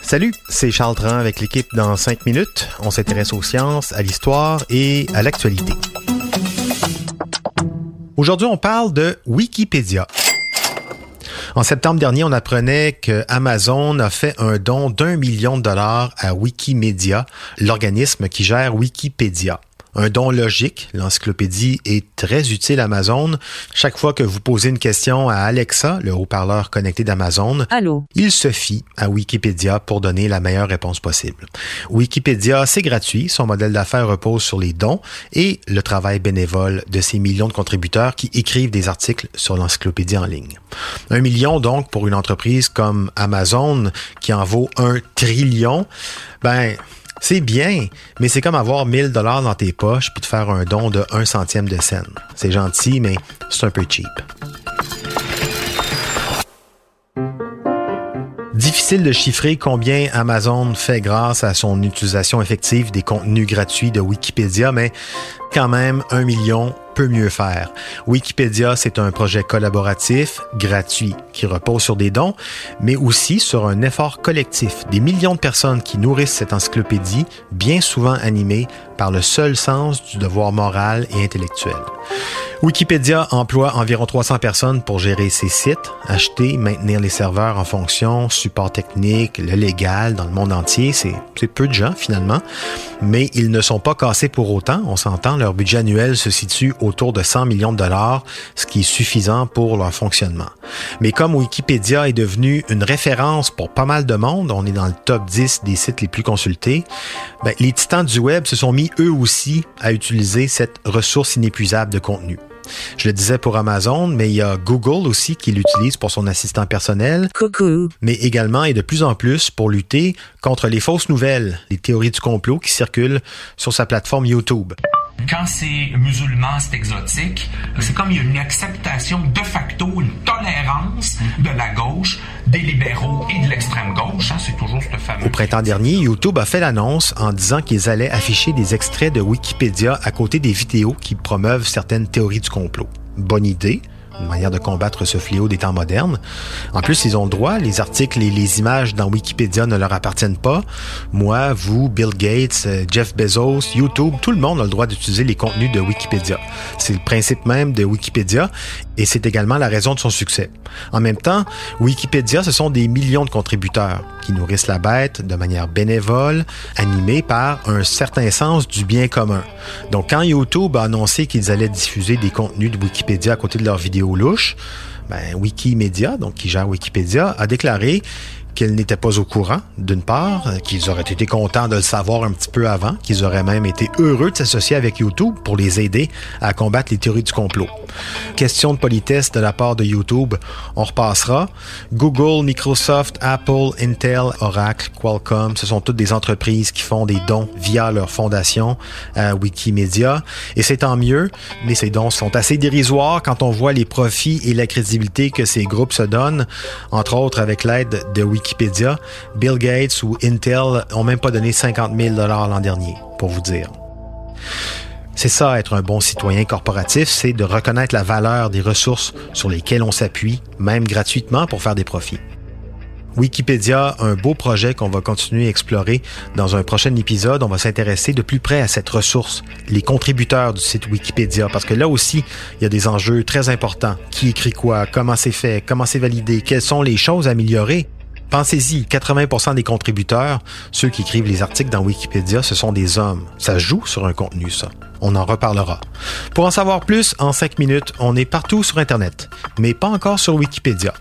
Salut, c'est Charles Tran avec l'équipe dans 5 minutes. On s'intéresse aux sciences, à l'histoire et à l'actualité. Aujourd'hui, on parle de Wikipédia. En septembre dernier, on apprenait que Amazon a fait un don d'un million de dollars à Wikimedia, l'organisme qui gère Wikipédia. Un don logique, l'encyclopédie est très utile à Amazon. Chaque fois que vous posez une question à Alexa, le haut-parleur connecté d'Amazon, il se fie à Wikipédia pour donner la meilleure réponse possible. Wikipédia, c'est gratuit, son modèle d'affaires repose sur les dons et le travail bénévole de ces millions de contributeurs qui écrivent des articles sur l'encyclopédie en ligne. Un million donc pour une entreprise comme Amazon qui en vaut un trillion, ben c'est bien, mais c'est comme avoir 1000 dollars dans tes poches puis te faire un don de 1 centième de scène. C'est gentil, mais c'est un peu cheap. Difficile de chiffrer combien Amazon fait grâce à son utilisation effective des contenus gratuits de Wikipédia, mais quand même un million peut mieux faire. Wikipédia, c'est un projet collaboratif, gratuit, qui repose sur des dons, mais aussi sur un effort collectif. Des millions de personnes qui nourrissent cette encyclopédie, bien souvent animée par le seul sens du devoir moral et intellectuel. Wikipédia emploie environ 300 personnes pour gérer ses sites, acheter, maintenir les serveurs en fonction, support technique, le légal dans le monde entier. C'est peu de gens finalement, mais ils ne sont pas cassés pour autant. On s'entend, leur budget annuel se situe autour de 100 millions de dollars, ce qui est suffisant pour leur fonctionnement. Mais comme Wikipédia est devenu une référence pour pas mal de monde, on est dans le top 10 des sites les plus consultés, ben, les titans du web se sont mis eux aussi à utiliser cette ressource inépuisable de contenu. Je le disais pour Amazon, mais il y a Google aussi qui l'utilise pour son assistant personnel. Coucou. Mais également et de plus en plus pour lutter contre les fausses nouvelles, les théories du complot qui circulent sur sa plateforme YouTube. Quand c'est musulman, c'est exotique. C'est comme il y a une acceptation de facto, une tolérance de la gauche, des libéraux et de l'extrême gauche. Hein, c'est toujours ce fameux. Au printemps dernier, YouTube a fait l'annonce en disant qu'ils allaient afficher des extraits de Wikipédia à côté des vidéos qui promeuvent certaines théories du complot. Bonne idée une manière de combattre ce fléau des temps modernes. En plus, ils ont le droit, les articles et les images dans Wikipédia ne leur appartiennent pas. Moi, vous, Bill Gates, euh, Jeff Bezos, YouTube, tout le monde a le droit d'utiliser les contenus de Wikipédia. C'est le principe même de Wikipédia et c'est également la raison de son succès. En même temps, Wikipédia, ce sont des millions de contributeurs qui nourrissent la bête de manière bénévole, animée par un certain sens du bien commun. Donc, quand YouTube a annoncé qu'ils allaient diffuser des contenus de Wikipédia à côté de leurs vidéos louches, ben, Wikimedia, donc qui gère Wikipédia, a déclaré qu'elles n'étaient pas au courant, d'une part, euh, qu'ils auraient été contents de le savoir un petit peu avant, qu'ils auraient même été heureux de s'associer avec YouTube pour les aider à combattre les théories du complot. Question de politesse de la part de YouTube, on repassera. Google, Microsoft, Apple, Intel, Oracle, Qualcomm, ce sont toutes des entreprises qui font des dons via leur fondation à Wikimedia, et c'est tant mieux, mais ces dons sont assez dérisoires quand on voit les profits et la crédibilité que ces groupes se donnent, entre autres avec l'aide de Wikimedia Bill Gates ou Intel ont même pas donné 50 000 dollars l'an dernier, pour vous dire. C'est ça, être un bon citoyen corporatif, c'est de reconnaître la valeur des ressources sur lesquelles on s'appuie, même gratuitement, pour faire des profits. Wikipédia, un beau projet qu'on va continuer à explorer dans un prochain épisode. On va s'intéresser de plus près à cette ressource, les contributeurs du site Wikipédia, parce que là aussi, il y a des enjeux très importants. Qui écrit quoi? Comment c'est fait? Comment c'est validé? Quelles sont les choses à améliorer? Pensez-y, 80% des contributeurs, ceux qui écrivent les articles dans Wikipédia, ce sont des hommes. Ça joue sur un contenu, ça. On en reparlera. Pour en savoir plus, en 5 minutes, on est partout sur Internet, mais pas encore sur Wikipédia.